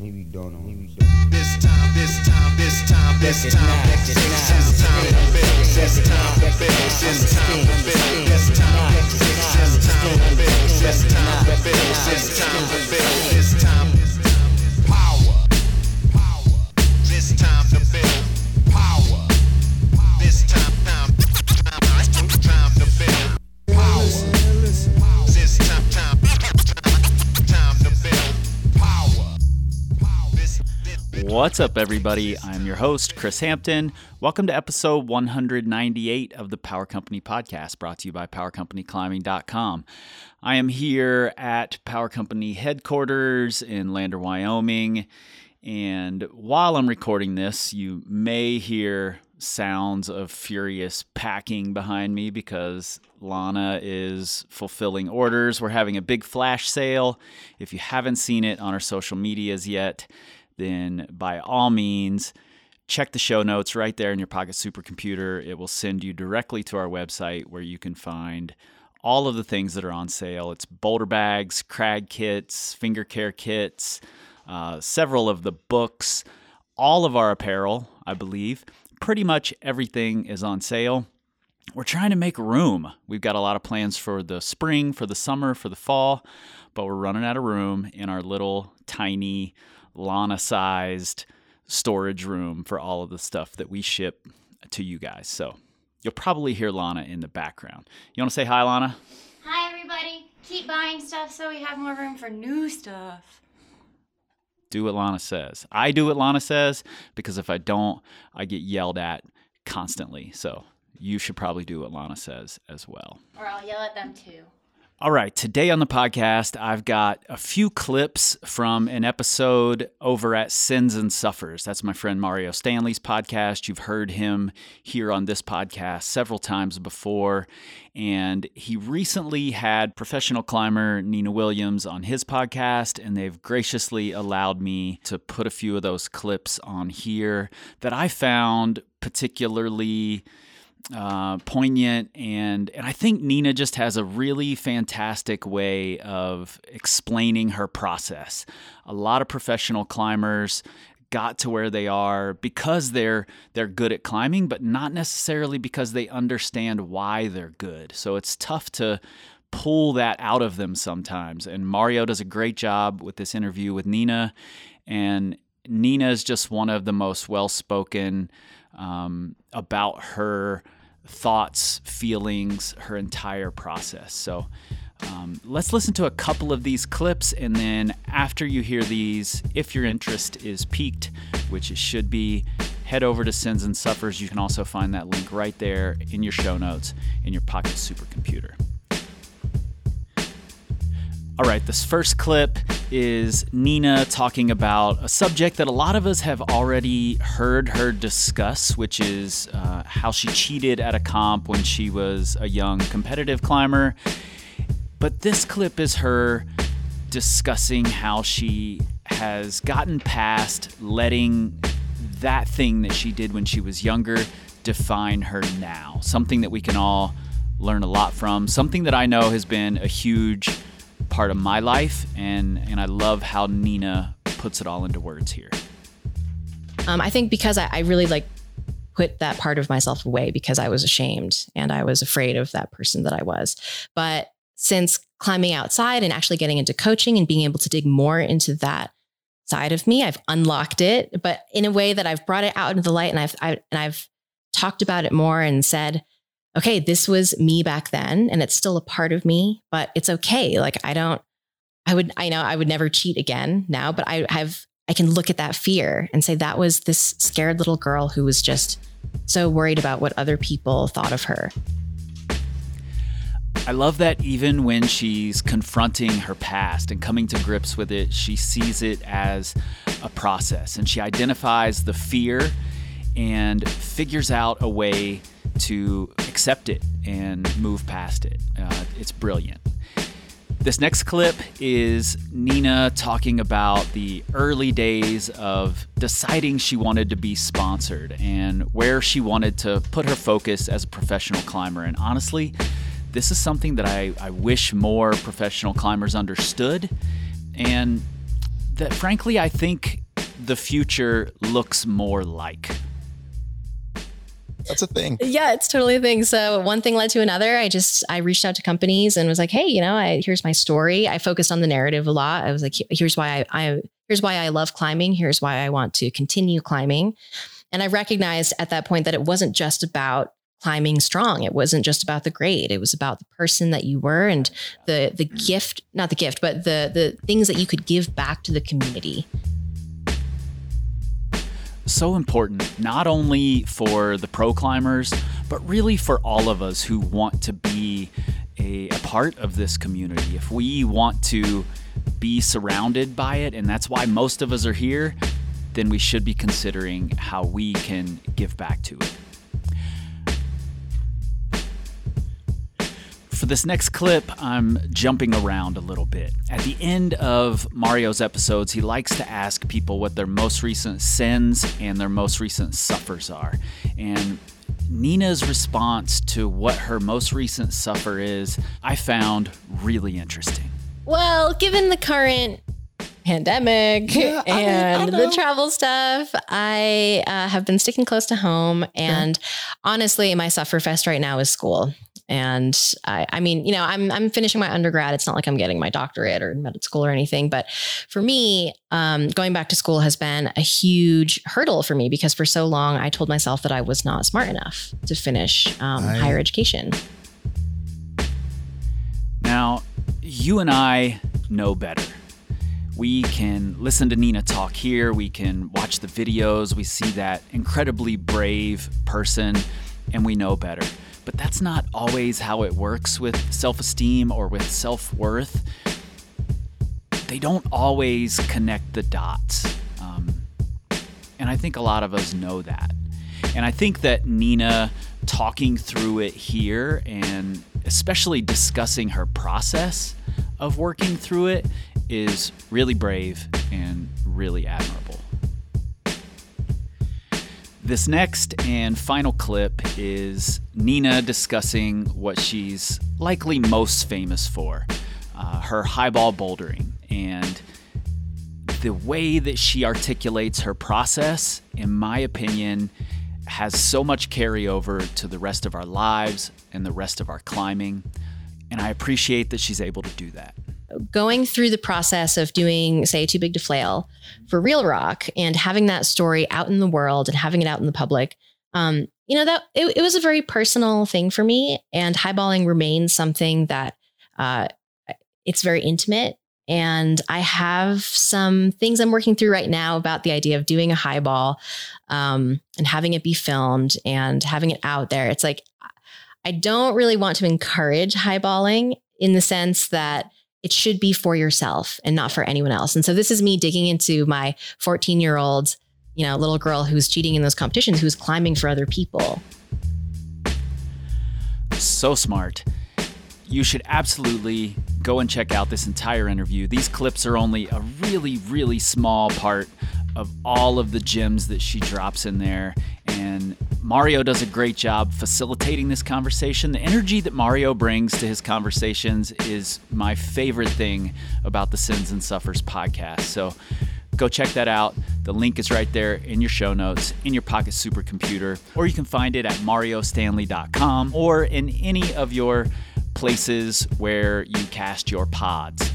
Maybe don't know. Maybe don't. This time, this time, this time, this time, this time, this time to build, this time to build, this time to build, this time to build, this time to build, this time to build, this time to build, this time What's up, everybody? I'm your host, Chris Hampton. Welcome to episode 198 of the Power Company Podcast, brought to you by PowerCompanyClimbing.com. I am here at Power Company headquarters in Lander, Wyoming. And while I'm recording this, you may hear sounds of furious packing behind me because Lana is fulfilling orders. We're having a big flash sale. If you haven't seen it on our social medias yet, then by all means, check the show notes right there in your pocket supercomputer. It will send you directly to our website where you can find all of the things that are on sale. It's boulder bags, crag kits, finger care kits, uh, several of the books, all of our apparel, I believe. Pretty much everything is on sale. We're trying to make room. We've got a lot of plans for the spring, for the summer, for the fall, but we're running out of room in our little tiny Lana sized storage room for all of the stuff that we ship to you guys. So you'll probably hear Lana in the background. You want to say hi, Lana? Hi, everybody. Keep buying stuff so we have more room for new stuff. Do what Lana says. I do what Lana says because if I don't, I get yelled at constantly. So you should probably do what Lana says as well. Or I'll yell at them too. All right, today on the podcast, I've got a few clips from an episode over at Sends and Suffers. That's my friend Mario Stanley's podcast. You've heard him here on this podcast several times before. And he recently had professional climber Nina Williams on his podcast, and they've graciously allowed me to put a few of those clips on here that I found particularly uh, poignant and and I think Nina just has a really fantastic way of explaining her process. A lot of professional climbers got to where they are because they're they're good at climbing, but not necessarily because they understand why they're good. So it's tough to pull that out of them sometimes. And Mario does a great job with this interview with Nina, and Nina is just one of the most well spoken um, about her thoughts, feelings, her entire process. So um, let's listen to a couple of these clips, and then after you hear these, if your interest is piqued, which it should be, head over to Sends and Suffers. You can also find that link right there in your show notes in your pocket supercomputer. All right, this first clip is Nina talking about a subject that a lot of us have already heard her discuss, which is uh, how she cheated at a comp when she was a young competitive climber. But this clip is her discussing how she has gotten past letting that thing that she did when she was younger define her now. Something that we can all learn a lot from, something that I know has been a huge part of my life, and and I love how Nina puts it all into words here. Um, I think because I, I really like put that part of myself away because I was ashamed and I was afraid of that person that I was. But since climbing outside and actually getting into coaching and being able to dig more into that side of me, I've unlocked it, but in a way that I've brought it out into the light and I've I, and I've talked about it more and said, okay, this was me back then and it's still a part of me, but it's okay. Like I don't, I would, I know I would never cheat again now, but I have, I can look at that fear and say that was this scared little girl who was just so worried about what other people thought of her. I love that even when she's confronting her past and coming to grips with it, she sees it as a process and she identifies the fear and figures out a way to accept it and move past it. Uh, it's brilliant. This next clip is Nina talking about the early days of deciding she wanted to be sponsored and where she wanted to put her focus as a professional climber. And honestly, this is something that I, I wish more professional climbers understood. And that frankly I think the future looks more like. That's a thing. Yeah, it's totally a thing. So one thing led to another. I just I reached out to companies and was like, hey, you know, I, here's my story. I focused on the narrative a lot. I was like, here's why I, I here's why I love climbing. Here's why I want to continue climbing. And I recognized at that point that it wasn't just about climbing strong. It wasn't just about the grade. It was about the person that you were and the the gift, not the gift, but the the things that you could give back to the community so important, not only for the pro climbers, but really for all of us who want to be a, a, part of this community. If we want to be surrounded by it, and that's why most of us are here, then we should be considering how we can give back to it. For this next clip, I'm jumping around a little bit. At the end of Mario's episodes, he likes to ask people what their most recent sends and their most recent suffers are. And Nina's response to what her most recent suffer is, I found really interesting. Well, given the current pandemic yeah, and I mean, I the travel stuff, I uh, have been sticking close to home. And yeah. honestly, my sufferfest right now is school. And I, I mean, you know, I'm I'm finishing my undergrad. It's not like I'm getting my doctorate or med school or anything. But for me, um, going back to school has been a huge hurdle for me because for so long I told myself that I was not smart enough to finish um, I... higher education. Now, you and I know better. We can listen to Nina talk here. We can watch the videos. We see that incredibly brave person, and we know better. But that's not always how it works with self esteem or with self worth. They don't always connect the dots. Um, and I think a lot of us know that. And I think that Nina talking through it here and especially discussing her process of working through it is really brave and really admirable. This next and final clip is Nina discussing what she's likely most famous for uh, her highball bouldering. And the way that she articulates her process, in my opinion, has so much carryover to the rest of our lives and the rest of our climbing. And I appreciate that she's able to do that going through the process of doing, say, Too Big to Flail for Reel Rock and having that story out in the world and having it out in the public, um, you know, that it, it, was a very personal thing for me. And highballing remains something that uh, it's very intimate. And I have some things I'm working through right now about the idea of doing a highball um, and having it be filmed and having it out there. It's like, I don't really want to encourage highballing in the sense that it should be for yourself and not for anyone else. And so this is me digging into my 14 year old, you know, little girl who's cheating in those competitions, who's climbing for other people. So smart. You should absolutely go and check out this entire interview. These clips are only a really, really small part of all of the gems that she drops in there. And Mario does a great job facilitating this conversation. The energy that Mario brings to his conversations is my favorite thing about the Sends and Suffers podcast. So go check that out. The link is right there in your show notes, in your pocket supercomputer, or you can find it at mariostanley.com or in any of your places where you cast your pods.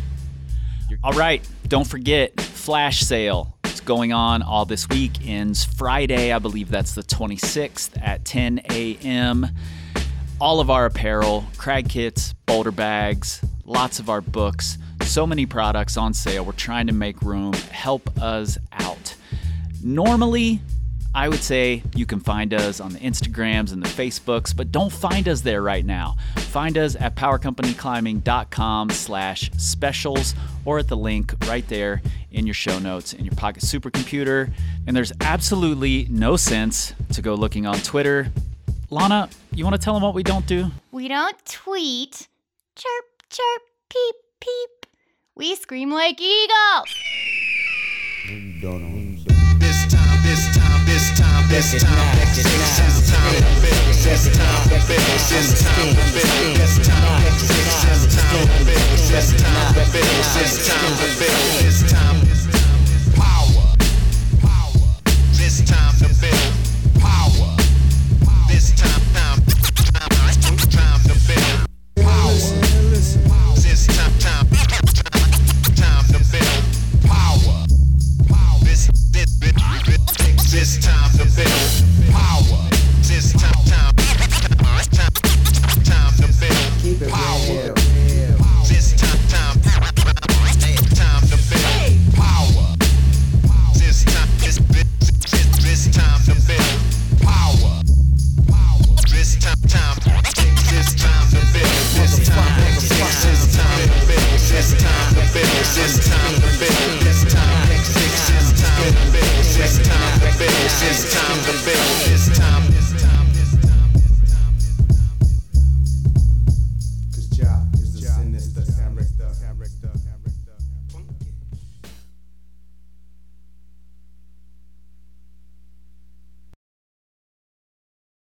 All right, don't forget, flash sale going on all this week. Ends Friday, I believe that's the 26th at 10 a.m. All of our apparel, crag kits, boulder bags, lots of our books, so many products on sale. We're trying to make room. Help us out. Normally, I would say you can find us on the Instagrams and the Facebooks, but don't find us there right now. Find us at powercompanyclimbing.com slash specials or at the link right there in your show notes in your pocket supercomputer. And there's absolutely no sense to go looking on Twitter. Lana, you want to tell them what we don't do? We don't tweet. Chirp, chirp, peep, peep. We scream like eagles. It's time, it's time, it's time, it's time to. It's time to. It's time to. It's time to. It's time. It's time. It's time. It's time. It's time to build.